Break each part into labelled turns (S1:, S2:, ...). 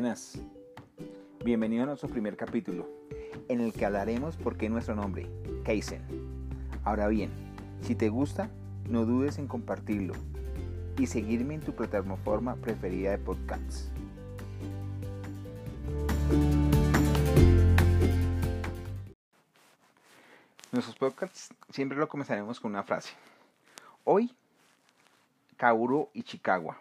S1: Buenas. Bienvenido a nuestro primer capítulo, en el que hablaremos por qué nuestro nombre, Kaizen. Ahora bien, si te gusta, no dudes en compartirlo y seguirme en tu plataforma preferida de podcasts. Nuestros podcasts siempre lo comenzaremos con una frase. Hoy, Kaoru Ichikawa.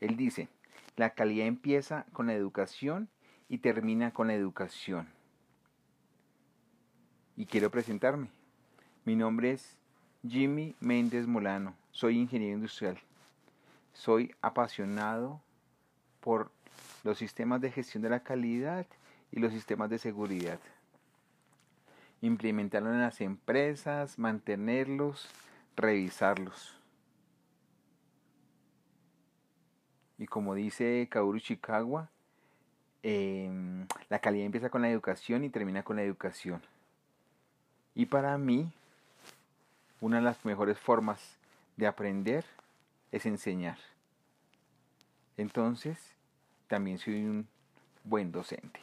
S1: Él dice, la calidad empieza con la educación y termina con la educación. Y quiero presentarme. Mi nombre es Jimmy Méndez Molano. Soy ingeniero industrial. Soy apasionado por los sistemas de gestión de la calidad y los sistemas de seguridad. Implementarlos en las empresas, mantenerlos, revisarlos. Y como dice Kaoru Chikawa, em, la calidad empieza con la educación y termina con la educación. Y para mí, una de las mejores formas de aprender es enseñar. Entonces, también soy un buen docente.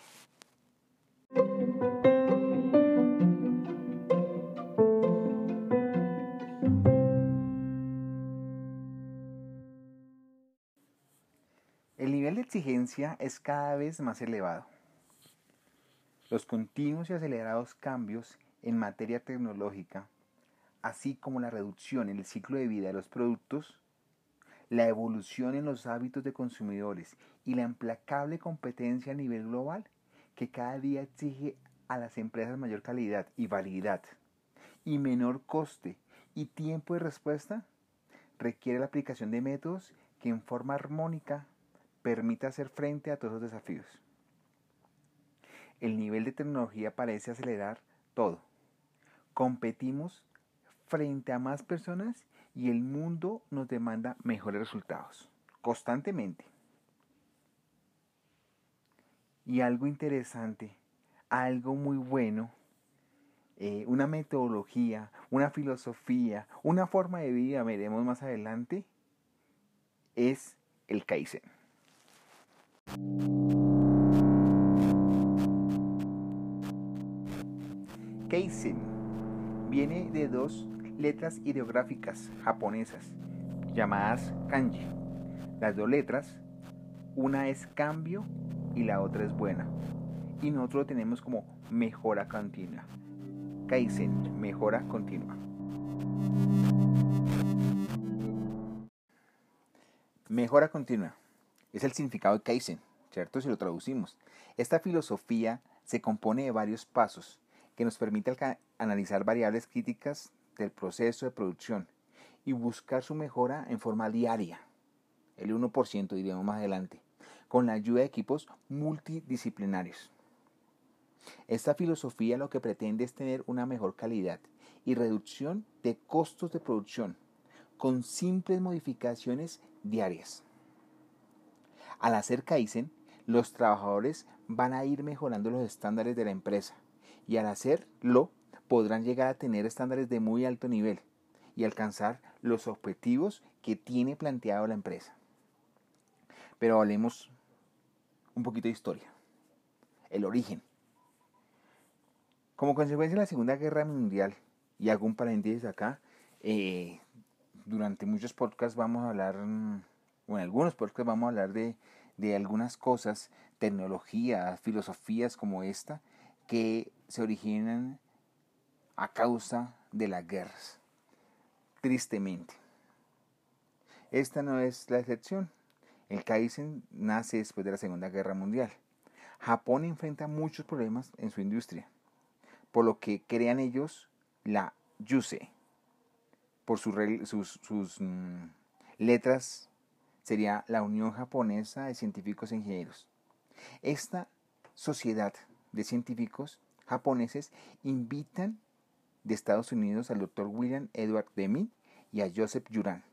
S1: Exigencia es cada vez más elevado. Los continuos y acelerados cambios en materia tecnológica, así como la reducción en el ciclo de vida de los productos, la evolución en los hábitos de consumidores y la implacable competencia a nivel global que cada día exige a las empresas mayor calidad y validad y menor coste y tiempo de respuesta, requiere la aplicación de métodos que en forma armónica permite hacer frente a todos los desafíos. El nivel de tecnología parece acelerar todo. Competimos frente a más personas y el mundo nos demanda mejores resultados, constantemente. Y algo interesante, algo muy bueno, eh, una metodología, una filosofía, una forma de vida, veremos más adelante, es el Kaizen. Kaizen viene de dos letras ideográficas japonesas llamadas kanji. Las dos letras, una es cambio y la otra es buena. Y nosotros lo tenemos como mejora continua. Kaizen, mejora continua. Mejora continua es el significado de Kaizen, ¿cierto? Si lo traducimos. Esta filosofía se compone de varios pasos que nos permite analizar variables críticas del proceso de producción y buscar su mejora en forma diaria, el 1% diríamos más adelante, con la ayuda de equipos multidisciplinarios. Esta filosofía lo que pretende es tener una mejor calidad y reducción de costos de producción con simples modificaciones diarias. Al hacer Kaizen, los trabajadores van a ir mejorando los estándares de la empresa y al hacerlo podrán llegar a tener estándares de muy alto nivel y alcanzar los objetivos que tiene planteado la empresa. Pero hablemos un poquito de historia. El origen. Como consecuencia de la Segunda Guerra Mundial, y hago un paréntesis acá, eh, durante muchos podcasts vamos a hablar, mm, o en algunos podcasts vamos a hablar de, de algunas cosas, tecnologías, filosofías como esta, que se originan a causa de las guerras. Tristemente. Esta no es la excepción. El Kaizen nace después de la Segunda Guerra Mundial. Japón enfrenta muchos problemas en su industria, por lo que crean ellos la YUSE. Por sus, sus mm, letras sería la Unión Japonesa de Científicos e Ingenieros. Esta sociedad de científicos japoneses invitan de Estados Unidos al doctor William Edward Deming y a Joseph Juran.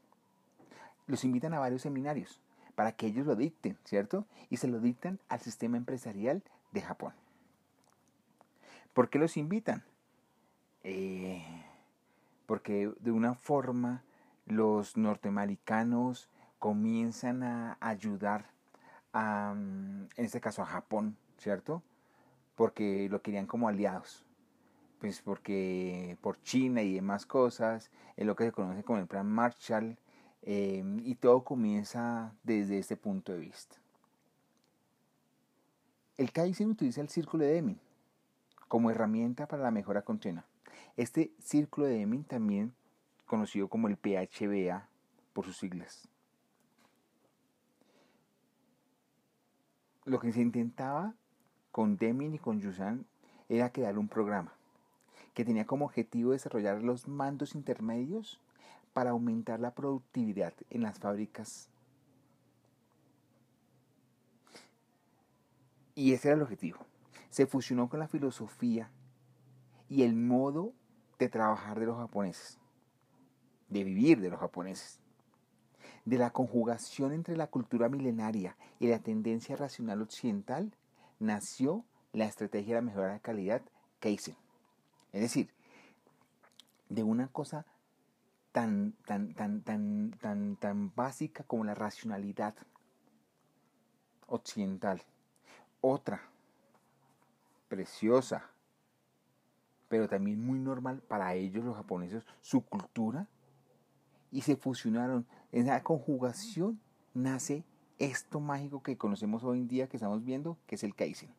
S1: Los invitan a varios seminarios para que ellos lo dicten, ¿cierto? Y se lo dictan al sistema empresarial de Japón. ¿Por qué los invitan? Eh, porque de una forma los norteamericanos comienzan a ayudar en este caso a Japón, ¿cierto? Porque lo querían como aliados. Pues porque por China y demás cosas, es lo que se conoce como el Plan Marshall, em, y todo comienza desde este punto de vista. El Kaizen utiliza el círculo de Deming como herramienta para la mejora continua. Este círculo de Deming también conocido como el PHBA por sus siglas. Lo que se intentaba con Deming y con Yusan era crear un programa que tenía como objetivo desarrollar los mandos intermedios para aumentar la productividad en las fábricas. Y ese era el objetivo. Se fusionó con la filosofía y el modo de trabajar de los japoneses, de vivir de los japoneses, de la conjugación entre la cultura milenaria y la tendencia racional occidental, nació la estrategia de la mejora de calidad Kaizen. Es decir, de una cosa tan, tan, tan, tan, tan, tan básica como la racionalidad occidental. Otra, preciosa, pero también muy normal para ellos los japoneses, su cultura, y se fusionaron. En la conjugación nace esto mágico que conocemos hoy en día, que estamos viendo, que es el Kaizen,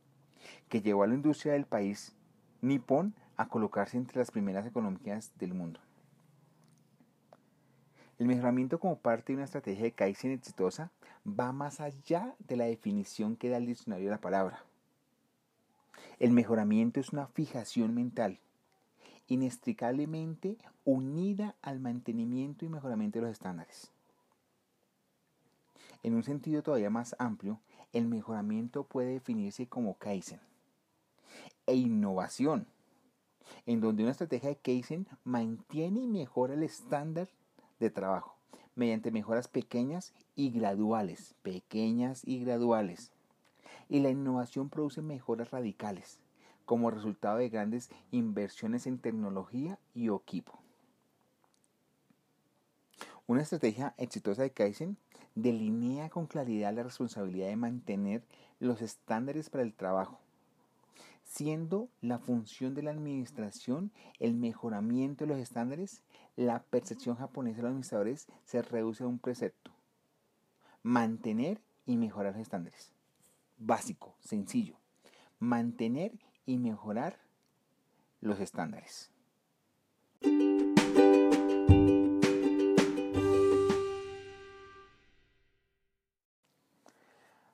S1: que llevó a la industria del país nipón a colocarse entre las primeras economías del mundo. El mejoramiento como parte de una estrategia de Kaizen exitosa va más allá de la definición que da el diccionario de la palabra. El mejoramiento es una fijación mental, inextricablemente unida al mantenimiento y mejoramiento de los estándares. En un sentido todavía más amplio, el mejoramiento puede definirse como Kaizen e innovación, en donde una estrategia de Kaizen mantiene y mejora el estándar de trabajo mediante mejoras pequeñas y graduales, pequeñas y graduales. Y la innovación produce mejoras radicales como resultado de grandes inversiones en tecnología y equipo. Una estrategia exitosa de Kaizen delinea con claridad la responsabilidad de mantener los estándares para el trabajo, siendo la función de la administración el mejoramiento de los estándares, la percepción japonesa de los administradores se reduce a un precepto. Mantener y mejorar los estándares. Básico, sencillo. Mantener y mejorar los estándares.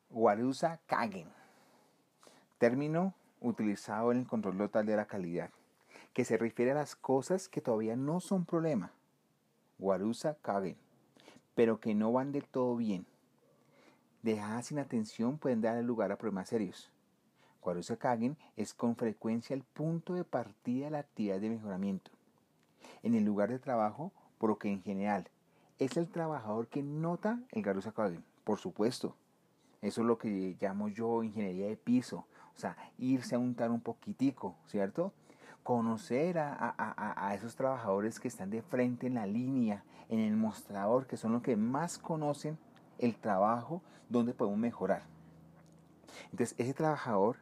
S1: Warusa Kagen. Término utilizado en el control total de la calidad, que se refiere a las cosas que todavía no son problema, Warusa Kagen, pero que no van del todo bien. Dejadas sin atención pueden dar lugar a problemas serios. Warusa Kagen es con frecuencia el punto de partida de la actividad de mejoramiento. En el lugar de trabajo, por lo que en general es el trabajador que nota el Warusa Kagen, por supuesto. Eso es lo que llamo yo ingeniería de piso, o sea, irse a untar un poquitico, ¿cierto? Conocer a, esos trabajadores que están de frente en la línea, en el mostrador, que son los que más conocen el trabajo donde podemos mejorar. Entonces, ese trabajador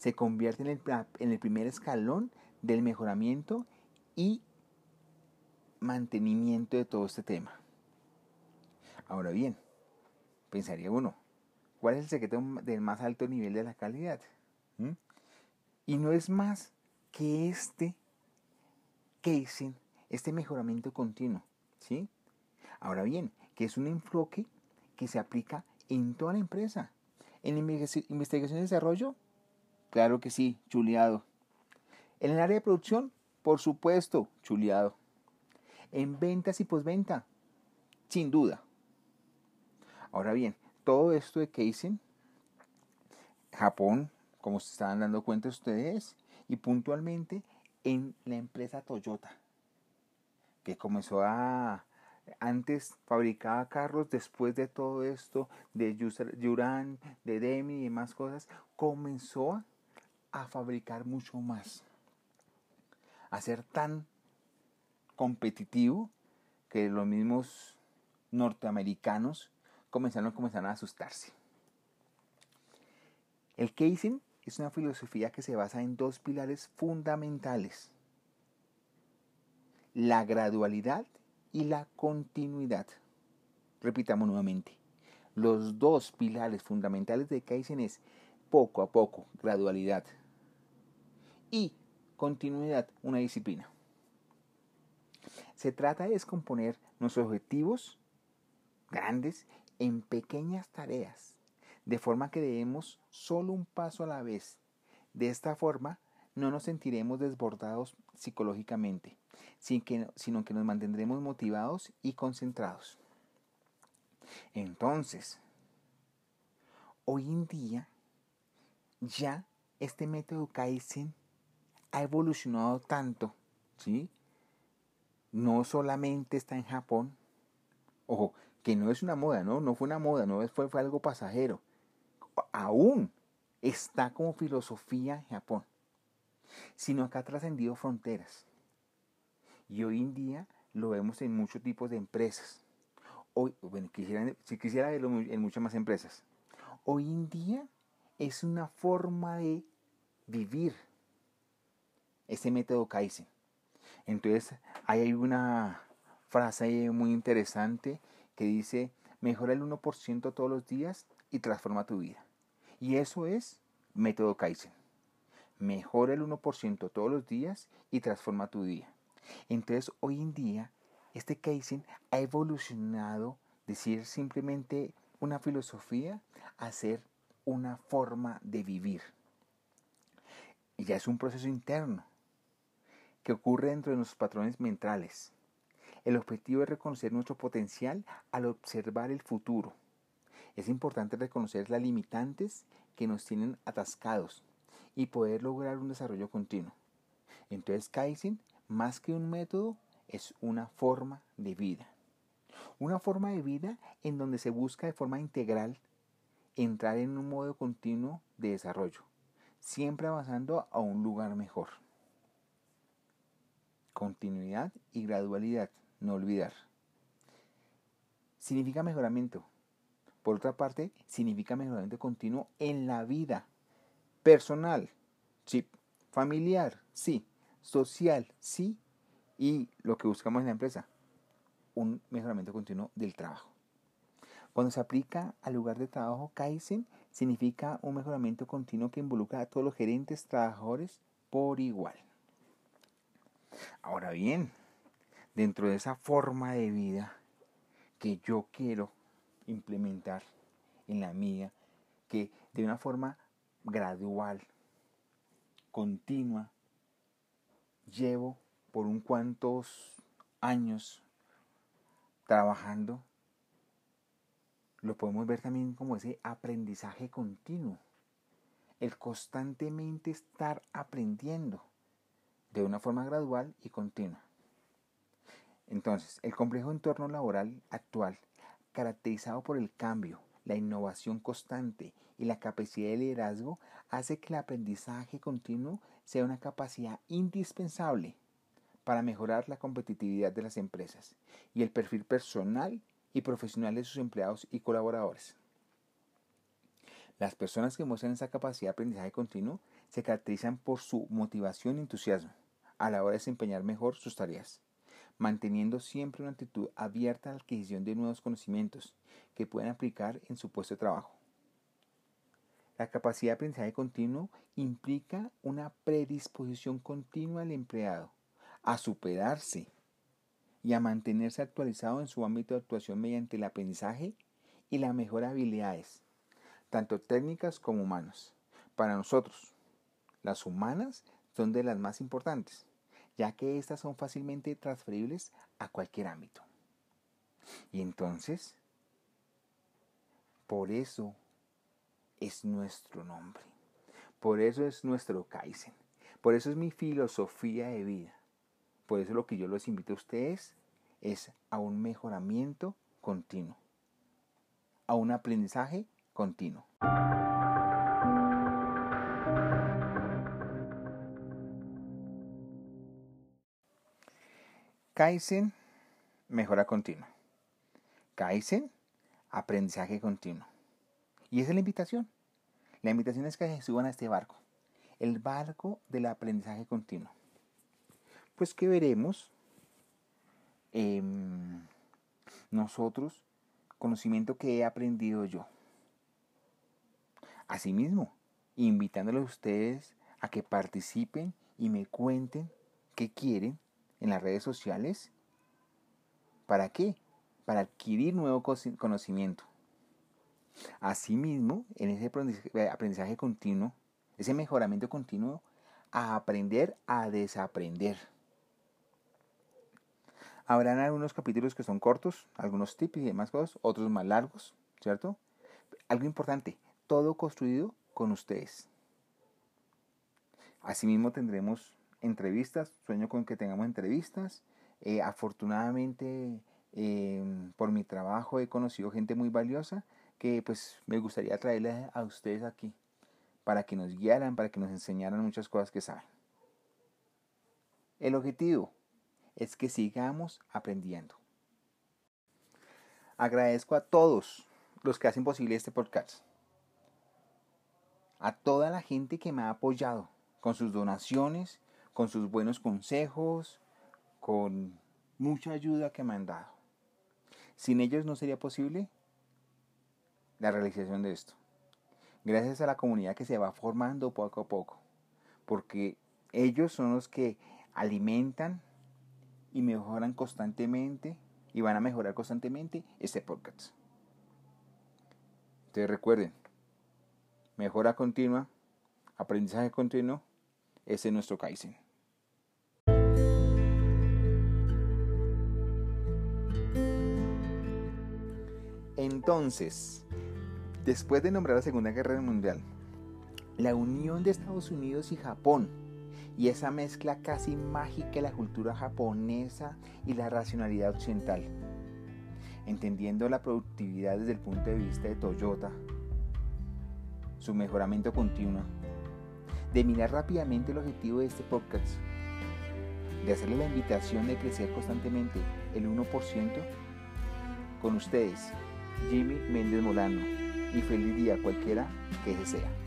S1: se convierte en el, en el primer escalón del mejoramiento y mantenimiento de todo este tema. Ahora bien, pensaría uno, ¿Cuál es el secreto del más alto nivel de la calidad? ¿Mm? Y no es más que este casing, este mejoramiento continuo. ¿sí? Ahora bien, que es un enfoque que se aplica en toda la empresa. En investigación y desarrollo, claro que sí, chuleado. En el área de producción, por supuesto, chuleado. En ventas y postventa, sin duda. Ahora bien, todo esto de Kaizen, Japón, como se estaban dando cuenta ustedes, y puntualmente en la empresa Toyota, que comenzó a, antes fabricaba carros, después de todo esto, de Yuran, de Demi y demás cosas, comenzó a fabricar mucho más, a ser tan competitivo que los mismos norteamericanos comenzaron, comenzaron a asustarse. El Kaizen es una filosofía que se basa en dos pilares fundamentales. La gradualidad y la continuidad. Repitamos nuevamente. Los dos pilares fundamentales de Kaizen es poco a poco, gradualidad, y continuidad, una disciplina. Se trata de descomponer nuestros objetivos grandes en pequeñas tareas, de forma que debemos solo un paso a la vez. De esta forma, no nos sentiremos desbordados psicológicamente, sino que nos mantendremos motivados y concentrados. Entonces, hoy en día, ya este método Kaizen ha evolucionado tanto, ¿sí? No solamente está en Japón, ojo, que no es una moda, ¿no? No fue una moda, no fue, fue algo pasajero. Aún está como filosofía en Japón, sino que ha trascendido fronteras. Y hoy en día lo vemos en muchos tipos de empresas. Hoy, bueno, quisiera, si quisiera verlo en muchas más empresas. Hoy en día es una forma de vivir ese método Kaizen. Entonces, hay una frase muy interesante que dice, mejora el 1% todos los días y transforma tu vida. Y eso es método Kaizen. Mejora el 1% todos los días y transforma tu día. Entonces, hoy en día, este Kaizen ha evolucionado de ser simplemente una filosofía a ser una forma de vivir. Ya es un proceso interno que ocurre dentro de nuestros patrones mentales. El objetivo es reconocer nuestro potencial al observar el futuro. Es importante reconocer las limitantes que nos tienen atascados y poder lograr un desarrollo continuo. Entonces Kaizen, más que un método, es una forma de vida. Una forma de vida en donde se busca de forma integral entrar en un modo continuo de desarrollo, siempre avanzando a un lugar mejor. Continuidad y gradualidad, no olvidar. Significa mejoramiento. Por otra parte, significa mejoramiento continuo en la vida personal, sí, familiar, sí, social, sí, y lo que buscamos en la empresa, un mejoramiento continuo del trabajo. Cuando se aplica al lugar de trabajo, Kaizen significa un mejoramiento continuo que involucra a todos los gerentes, trabajadores por igual. Ahora bien, dentro de esa forma de vida que yo quiero implementar en la mía, que de una forma gradual, continua, llevo por un cuantos años trabajando, lo podemos ver también como ese aprendizaje continuo, el constantemente estar aprendiendo de una forma gradual y continua. Entonces, el complejo entorno laboral actual, caracterizado por el cambio, la innovación constante y la capacidad de liderazgo, hace que el aprendizaje continuo sea una capacidad indispensable para mejorar la competitividad de las empresas y el perfil personal y profesional de sus empleados y colaboradores. Las personas que muestran esa capacidad de aprendizaje continuo se caracterizan por su motivación y entusiasmo a la hora de desempeñar mejor sus tareas, manteniendo siempre una actitud abierta a la adquisición de nuevos conocimientos que pueden aplicar en su puesto de trabajo. La capacidad de aprendizaje continuo implica una predisposición continua del empleado a superarse y a mantenerse actualizado en su ámbito de actuación mediante el aprendizaje y la mejora de habilidades, tanto técnicas como humanas. Para nosotros, las humanas son de las más importantes, ya que éstas son fácilmente transferibles a cualquier ámbito. Y entonces, por eso es nuestro nombre, por eso es nuestro Kaizen, por eso es mi filosofía de vida. Por eso lo que yo los invito a ustedes es a un mejoramiento continuo, a un aprendizaje continuo. Kaizen, mejora continua. Kaizen, aprendizaje continuo. Y esa es la invitación. La invitación es que suban a este barco, el barco del aprendizaje continuo. Pues que veremos em, nosotros conocimiento que he aprendido yo. Asimismo, invitándoles a ustedes a que participen y me cuenten qué quieren en las redes sociales. ¿Para qué? Para adquirir nuevo conocimiento. Asimismo, en ese aprendizaje continuo, ese mejoramiento continuo, a aprender a desaprender. Habrán algunos capítulos que son cortos, algunos tips y demás cosas, otros más largos, ¿cierto? Algo importante, todo construido con ustedes. Asimismo tendremos entrevistas, sueño con que tengamos entrevistas. Eh, afortunadamente em, por mi trabajo he conocido gente muy valiosa que pues me gustaría traerles a ustedes aquí para que nos guiaran, para que nos enseñaran muchas cosas que saben. El objetivo es que sigamos aprendiendo. Agradezco a todos los que hacen posible este podcast a toda la gente que me ha apoyado con sus donaciones, con sus buenos consejos, con mucha ayuda que me han dado. Sin ellos no sería posible la realización de esto. Gracias a la comunidad que se va formando poco a poco, porque ellos son los que alimentan y mejoran constantemente y van a mejorar constantemente este podcast. Entonces recuerden, mejora continua, aprendizaje continuo, ese es nuestro Kaizen. Entonces, después de nombrar la Segunda Guerra Mundial, la unión de Estados Unidos y Japón y esa mezcla casi mágica de la cultura japonesa y la racionalidad occidental, entendiendo la productividad desde el punto de vista de Toyota, su mejoramiento continuo, de mirar rápidamente el objetivo de este podcast, de hacerle la invitación de crecer constantemente el 1%, con ustedes, Jimmy Méndez Molano, y feliz día cualquiera que ese sea.